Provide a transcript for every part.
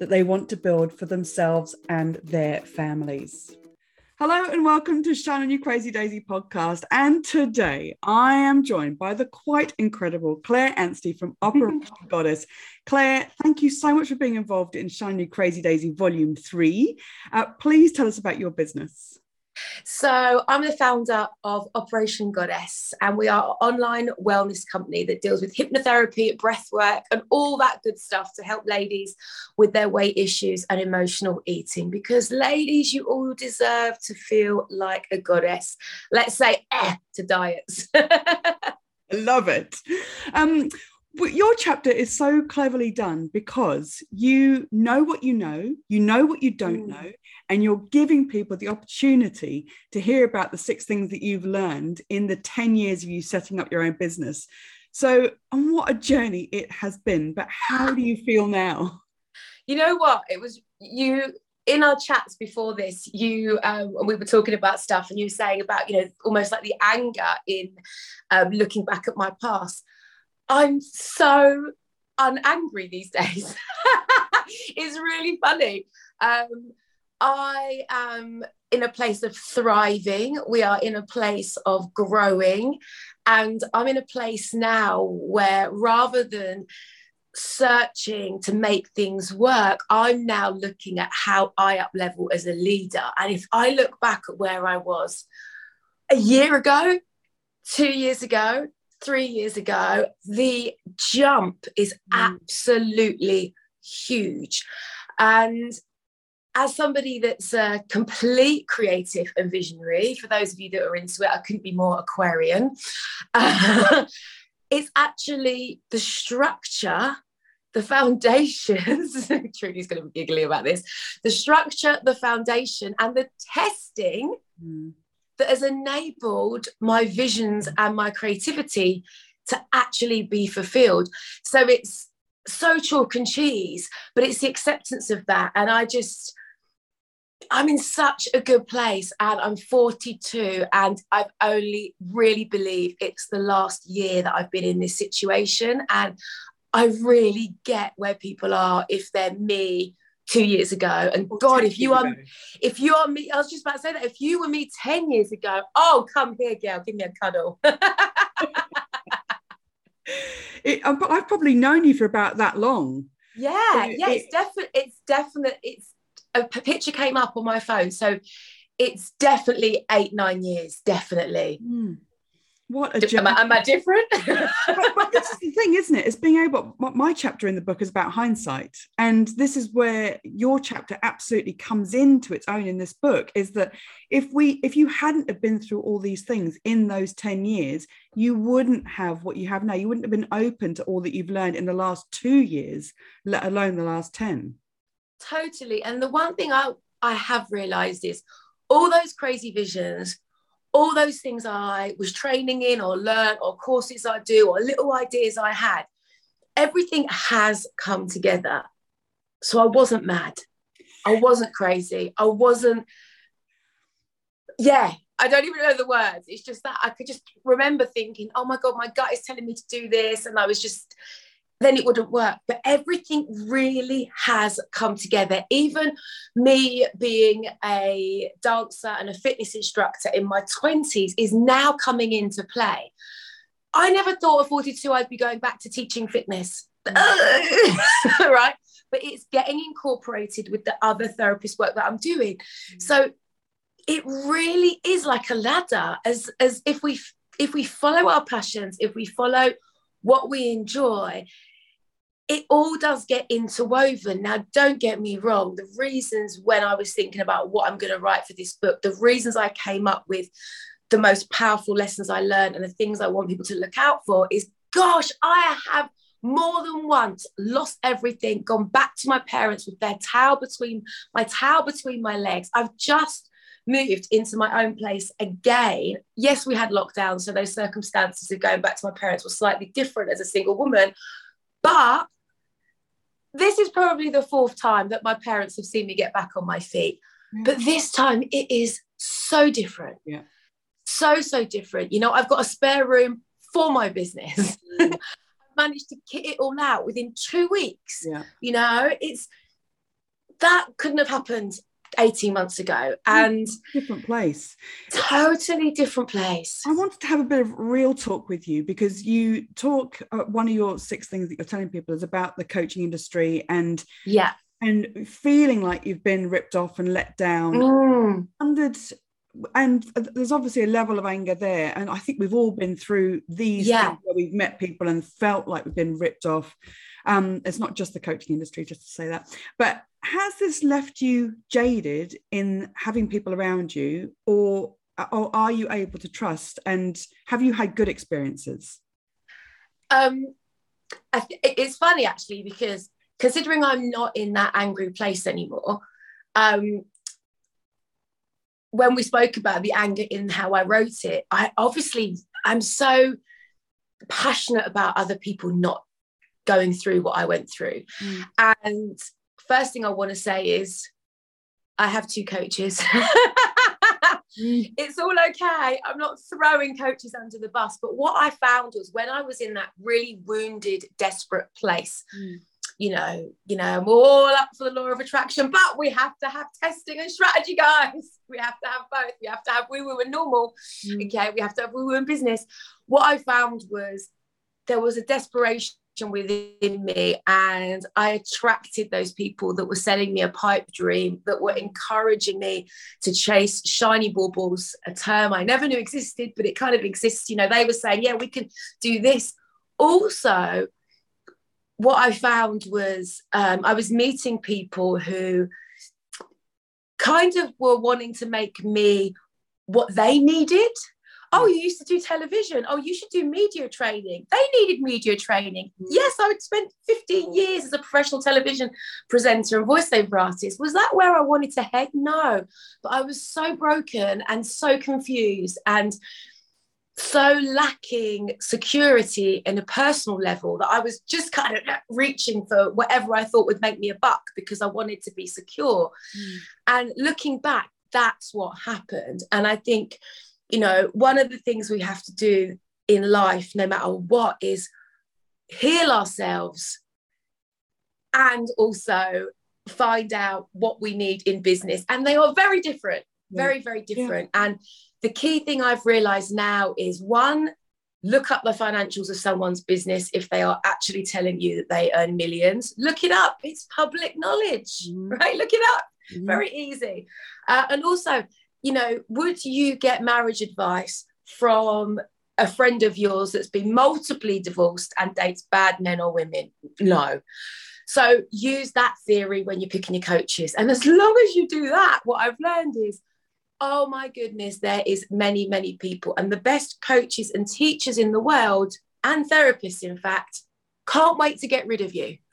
that they want to build for themselves and their families. Hello and welcome to Shine on You Crazy Daisy podcast. And today I am joined by the quite incredible Claire Anstey from Opera Goddess. Claire, thank you so much for being involved in Shine on You Crazy Daisy Volume 3. Uh, please tell us about your business. So, I'm the founder of Operation Goddess, and we are an online wellness company that deals with hypnotherapy, breathwork, and all that good stuff to help ladies with their weight issues and emotional eating. Because, ladies, you all deserve to feel like a goddess. Let's say eh to diets. I love it. Um, your chapter is so cleverly done because you know what you know, you know what you don't mm. know, and you're giving people the opportunity to hear about the six things that you've learned in the 10 years of you setting up your own business. So, and what a journey it has been, but how do you feel now? You know what? It was you in our chats before this, you um, we were talking about stuff, and you were saying about you know almost like the anger in um, looking back at my past. I'm so unangry these days. it's really funny. Um, I am in a place of thriving. We are in a place of growing. And I'm in a place now where rather than searching to make things work, I'm now looking at how I up level as a leader. And if I look back at where I was a year ago, two years ago, three years ago, the jump is mm. absolutely huge. And as somebody that's a complete creative and visionary, for those of you that are into it, I couldn't be more Aquarian. Uh, it's actually the structure, the foundations. Trudy's going to be giggly about this. The structure, the foundation, and the testing mm. That has enabled my visions and my creativity to actually be fulfilled. So it's so chalk and cheese, but it's the acceptance of that. And I just, I'm in such a good place and I'm 42 and I've only really believe it's the last year that I've been in this situation and I really get where people are if they're me two years ago and god if you are ago. if you are me i was just about to say that if you were me 10 years ago oh come here girl give me a cuddle it, i've probably known you for about that long yeah so yeah it, it's definitely it's definite it's a picture came up on my phone. So it's definitely eight, nine years, definitely. Mm. What a am, I, am I different? but, but this is the thing, isn't it? It's being able. My chapter in the book is about hindsight, and this is where your chapter absolutely comes into its own in this book. Is that if we, if you hadn't have been through all these things in those ten years, you wouldn't have what you have now. You wouldn't have been open to all that you've learned in the last two years, let alone the last ten. Totally. And the one thing I, I have realized is all those crazy visions, all those things I was training in or learned or courses I do or little ideas I had, everything has come together. So I wasn't mad. I wasn't crazy. I wasn't, yeah, I don't even know the words. It's just that I could just remember thinking, oh my God, my gut is telling me to do this. And I was just, then it wouldn't work. But everything really has come together. Even me being a dancer and a fitness instructor in my 20s is now coming into play. I never thought at 42 I'd be going back to teaching fitness. right? But it's getting incorporated with the other therapist work that I'm doing. Mm. So it really is like a ladder as as if we if we follow our passions, if we follow what we enjoy, it all does get interwoven. Now, don't get me wrong, the reasons when I was thinking about what I'm going to write for this book, the reasons I came up with the most powerful lessons I learned and the things I want people to look out for is gosh, I have more than once lost everything, gone back to my parents with their towel between my towel between my legs. I've just moved into my own place again. Yes, we had lockdown, so those circumstances of going back to my parents were slightly different as a single woman. But this is probably the fourth time that my parents have seen me get back on my feet. Mm. But this time it is so different. Yeah. So, so different. You know, I've got a spare room for my business. Mm. managed to kit it all out within two weeks. Yeah. You know, it's that couldn't have happened 18 months ago and different place. totally different place. I wanted to have a bit of real talk with you because you talk uh, one of your six things that you're telling people is about the coaching industry and yeah. and feeling like you've been ripped off and let down. Mm. and and there's obviously a level of anger there and i think we've all been through these yeah. where we've met people and felt like we've been ripped off. Um, it's not just the coaching industry just to say that but has this left you jaded in having people around you or or are you able to trust and have you had good experiences um it's funny actually because considering i'm not in that angry place anymore um when we spoke about the anger in how i wrote it i obviously i'm so passionate about other people not going through what i went through mm. and first thing I want to say is I have two coaches. mm. It's all okay. I'm not throwing coaches under the bus. But what I found was when I was in that really wounded, desperate place, mm. you know, you know, I'm all up for the law of attraction, but we have to have testing and strategy, guys. We have to have both. We have to have woo woo and normal. Mm. Okay. We have to have woo woo and business. What I found was there was a desperation within me and I attracted those people that were selling me a pipe dream that were encouraging me to chase shiny baubles a term I never knew existed but it kind of exists you know. They were saying yeah we can do this. Also what I found was um, I was meeting people who kind of were wanting to make me what they needed Oh, you used to do television. Oh, you should do media training. They needed media training. Mm. Yes, I would spend 15 years as a professional television presenter and voiceover artist. Was that where I wanted to head? No. But I was so broken and so confused and so lacking security in a personal level that I was just kind of reaching for whatever I thought would make me a buck because I wanted to be secure. Mm. And looking back, that's what happened. And I think you know, one of the things we have to do in life, no matter what, is heal ourselves and also find out what we need in business. And they are very different, very, very different. Yeah. And the key thing I've realized now is one, look up the financials of someone's business if they are actually telling you that they earn millions. Look it up, it's public knowledge, mm-hmm. right? Look it up, mm-hmm. very easy. Uh, and also, you know, would you get marriage advice from a friend of yours that's been multiply divorced and dates bad men or women? No. So use that theory when you're picking your coaches. And as long as you do that, what I've learned is, oh my goodness, there is many, many people. And the best coaches and teachers in the world, and therapists, in fact, can't wait to get rid of you.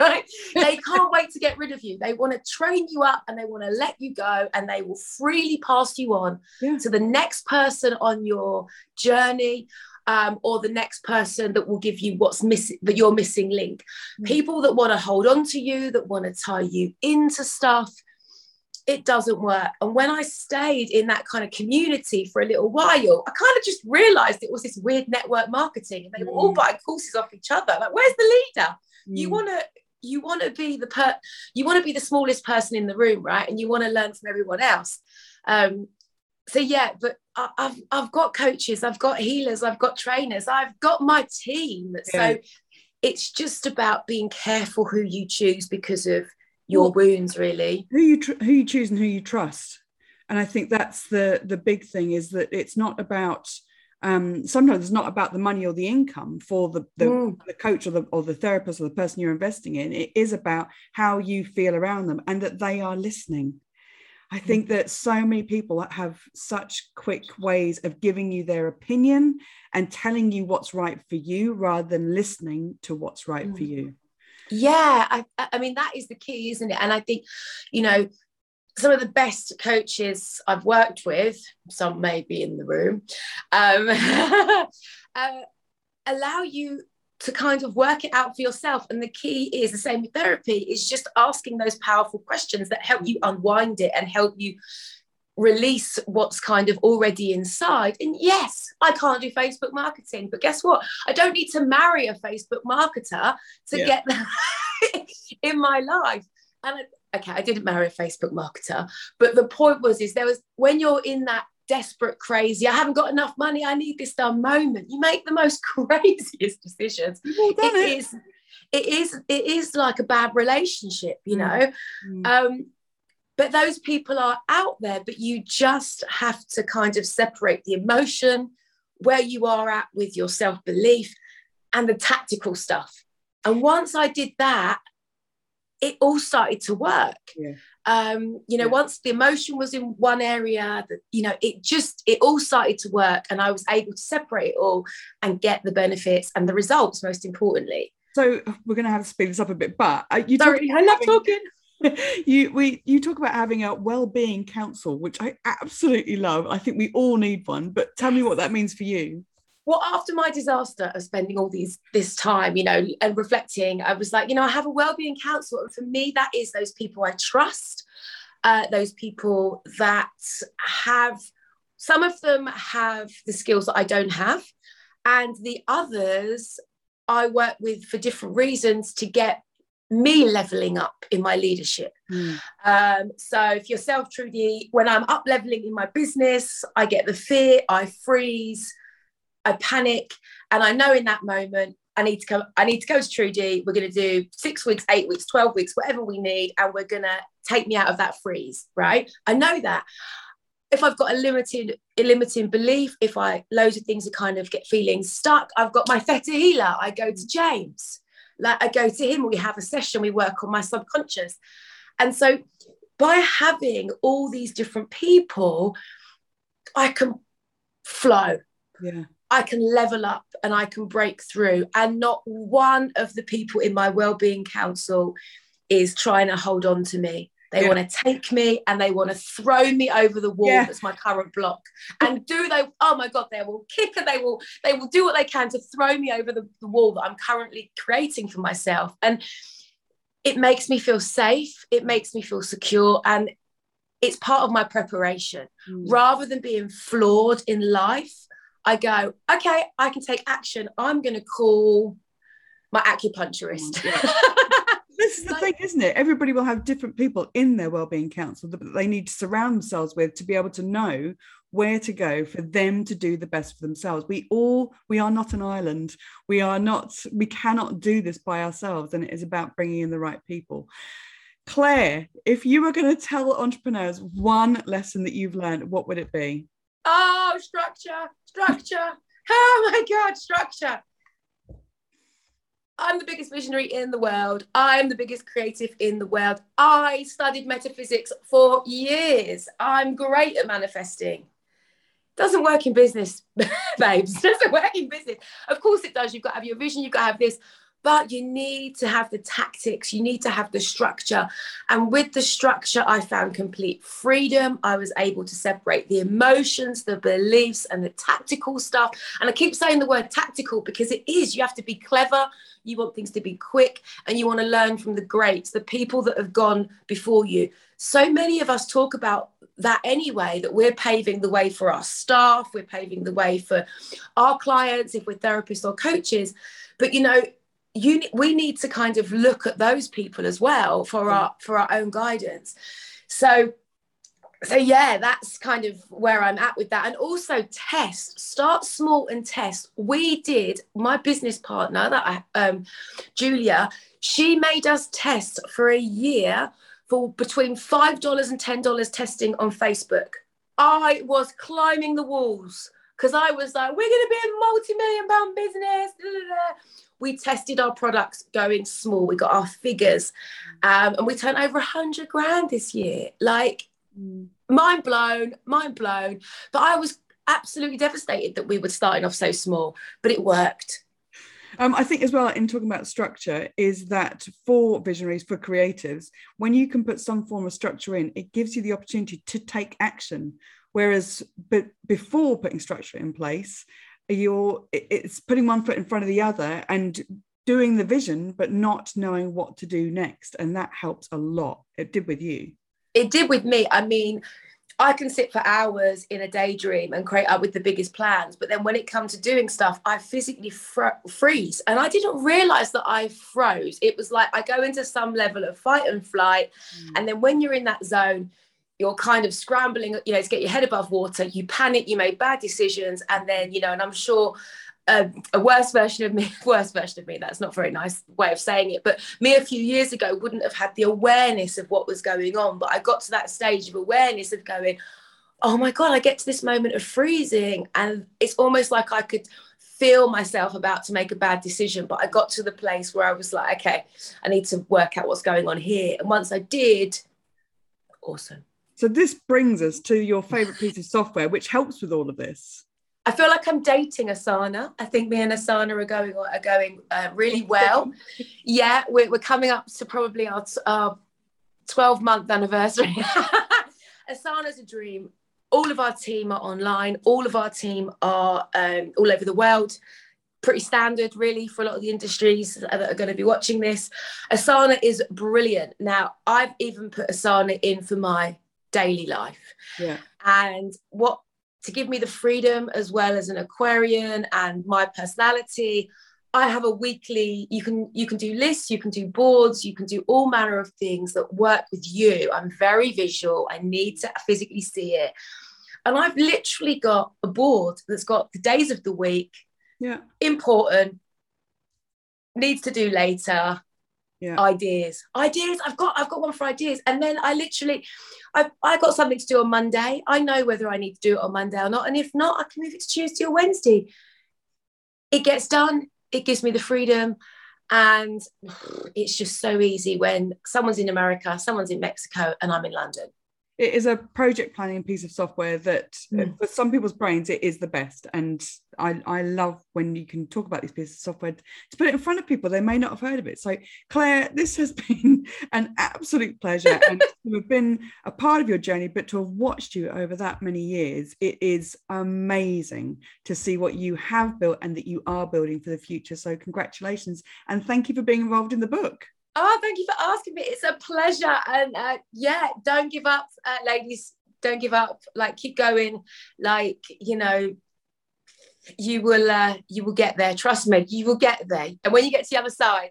Right? they can't wait to get rid of you. They want to train you up and they want to let you go and they will freely pass you on yeah. to the next person on your journey. Um, or the next person that will give you what's missing, that you're missing link. Mm. People that want to hold on to you, that want to tie you into stuff, it doesn't work. And when I stayed in that kind of community for a little while, I kind of just realized it was this weird network marketing and they were all mm. buying courses off each other. Like, where's the leader? Mm. You want to you want to be the per you want to be the smallest person in the room, right? And you want to learn from everyone else. Um, so yeah, but I, have I've got coaches, I've got healers, I've got trainers, I've got my team. Yeah. So it's just about being careful who you choose because of your wounds really who you tr- who you choose and who you trust and i think that's the the big thing is that it's not about um, sometimes it's not about the money or the income for the, the, mm. the, coach or the, or the therapist or the person you're investing in. It is about how you feel around them and that they are listening. I think that so many people have such quick ways of giving you their opinion and telling you what's right for you rather than listening to what's right mm. for you. Yeah, I, I mean, that is the key, isn't it? And I think, you know, some of the best coaches I've worked with, some may be in the room, um, uh, allow you to kind of work it out for yourself. And the key is the same with therapy, is just asking those powerful questions that help you unwind it and help you release what's kind of already inside. And yes, I can't do Facebook marketing, but guess what? I don't need to marry a Facebook marketer to yeah. get that in my life. And I, okay, I didn't marry a Facebook marketer, but the point was, is there was when you're in that desperate, crazy, I haven't got enough money, I need this done moment. You make the most craziest decisions. It, it is, it is, it is like a bad relationship, you mm. know. Mm. Um, but those people are out there, but you just have to kind of separate the emotion, where you are at with your self-belief, and the tactical stuff. And once I did that, it all started to work. Yeah um, you know, yeah. once the emotion was in one area, that you know, it just it all started to work, and I was able to separate it all and get the benefits and the results. Most importantly. So we're going to have to speed this up a bit, but uh, you Sorry, I love talking. you we you talk about having a well-being council which i absolutely love. I think we all need one but tell me what that means for you. Well after my disaster of spending all these this time you know and reflecting i was like you know i have a well-being council and for me that is those people i trust uh, those people that have some of them have the skills that i don't have and the others i work with for different reasons to get me leveling up in my leadership. Mm. Um, so if yourself, Trudy, when I'm up leveling in my business, I get the fear, I freeze, I panic, and I know in that moment I need to come. I need to go to Trudy. We're going to do six weeks, eight weeks, twelve weeks, whatever we need, and we're going to take me out of that freeze. Right? I know that. If I've got a limited, a limiting belief, if I loads of things are kind of get feeling stuck, I've got my theta healer. I go to James. Like I go to him. We have a session. We work on my subconscious, and so by having all these different people, I can flow. Yeah I can level up and I can break through. And not one of the people in my well-being council is trying to hold on to me. They yeah. want to take me and they want to throw me over the wall yeah. that's my current block. And do they, oh my God, they will kick and they will, they will do what they can to throw me over the, the wall that I'm currently creating for myself. And it makes me feel safe, it makes me feel secure, and it's part of my preparation. Mm. Rather than being flawed in life, I go, okay, I can take action. I'm going to call my acupuncturist. this is the thing, isn't it? Everybody will have different people in their wellbeing council that they need to surround themselves with to be able to know where to go for them to do the best for themselves. We all, we are not an island. We are not, we cannot do this by ourselves. And it is about bringing in the right people. Claire, if you were going to tell entrepreneurs one lesson that you've learned, what would it be? Oh, structure, structure. Oh my God, structure. I'm the biggest visionary in the world. I'm the biggest creative in the world. I studied metaphysics for years. I'm great at manifesting. Doesn't work in business, babes. Doesn't work in business. Of course it does. You've got to have your vision. You've got to have this but you need to have the tactics, you need to have the structure. And with the structure, I found complete freedom. I was able to separate the emotions, the beliefs, and the tactical stuff. And I keep saying the word tactical because it is. You have to be clever, you want things to be quick, and you want to learn from the greats, the people that have gone before you. So many of us talk about that anyway that we're paving the way for our staff we're paving the way for our clients if we're therapists or coaches but you know you we need to kind of look at those people as well for our for our own guidance. So so yeah that's kind of where i'm at with that. And also test start small and test. We did my business partner that i um julia she made us test for a year for between five dollars and ten dollars testing on facebook. I was climbing the walls because i was like we're going to be a multi-million pound business we tested our products going small. We got our figures, um, and we turned over a hundred grand this year. Like mind blown, mind blown. But I was absolutely devastated that we were starting off so small, but it worked. Um, I think as well in talking about structure is that for visionaries, for creatives, when you can put some form of structure in, it gives you the opportunity to take action. Whereas but before putting structure in place, you're it's putting one foot in front of the other and doing the vision, but not knowing what to do next. And that helps a lot. It did with you. It did with me. I mean, I can sit for hours in a daydream and create up with the biggest plans. But then when it comes to doing stuff, I physically fr- freeze. And I didn't realize that I froze. It was like I go into some level of fight and flight. Mm. And then when you're in that zone, you're kind of scrambling, you know, to get your head above water. You panic, you make bad decisions. And then, you know, and I'm sure a, a, worse version of me, worse version of me, that's not a very nice way of saying it, but me a few years ago wouldn't have had the awareness of what was going on. But I got to that stage of awareness of going, oh my God, I get to this moment of freezing. And it's almost like I could feel myself about to make a bad decision. But I got to the place where I was like, okay, I need to work out what's going on here. And once I did, awesome. So this brings us to your favorite piece of software, which helps with all of this. I feel like I'm dating Asana. I think me and Asana are going are going uh, really well. yeah, we're, we're coming up to probably our, our 12 month anniversary. Asana's a dream. All of our team are online. All of our team are um, all over the world. Pretty standard, really, for a lot of the industries that are going to be watching this. Asana is brilliant. Now, I've even put Asana in for my daily life. Yeah. And what to give me the freedom as well as an Aquarian and my personality. I have a weekly, you can you can do lists, you can do boards, you can do all manner of things that work with you. I'm very visual. I need to physically see it. And I've literally got a board that's got the days of the week. Yeah. Important. Needs to do later yeah. ideas. Ideas i've got i've got one for ideas. And then i literally i i got something to do on monday. I know whether i need to do it on monday or not. And if not i can move it to tuesday or wednesday. It gets done. It gives me the freedom. And it's just so easy when someone's in america someone's in mexico and i'm in london it is a project planning piece of software that mm. for some people's brains it is the best. And I, I love when you can talk about these pieces of software to put it in front of people they may not have heard of it. So claire this has been an absolute pleasure and to have been a part of your journey but to have watched you over that many years it is amazing to see what you have built and that you are building for the future. So congratulations and thank you for being involved in the book Oh, thank you for asking me. It's a pleasure. And uh, yeah, don't give up, uh, ladies. Don't give up. Like keep going. Like you know, you will uh, you will get there. Trust me, you will get there. And when you get to the other side,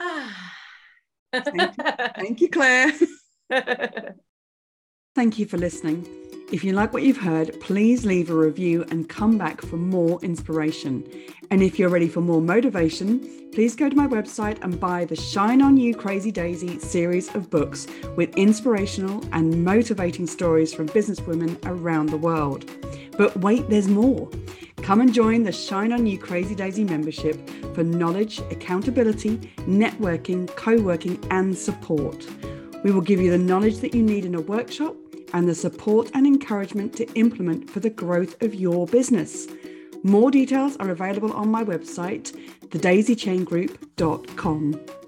thank, you. thank you, Claire. thank you for listening. If you like what you've heard, please leave a review and come back for more inspiration. And if you're ready for more motivation, please go to my website and buy the Shine On You Crazy Daisy series of books with inspirational and motivating stories from businesswomen around the world. But wait, there's more. Come and join the Shine On You Crazy Daisy membership for knowledge, accountability, networking, co working, and support. We will give you the knowledge that you need in a workshop and the support and encouragement to implement for the growth of your business. More details are available on my website, thedaisychaingroup.com.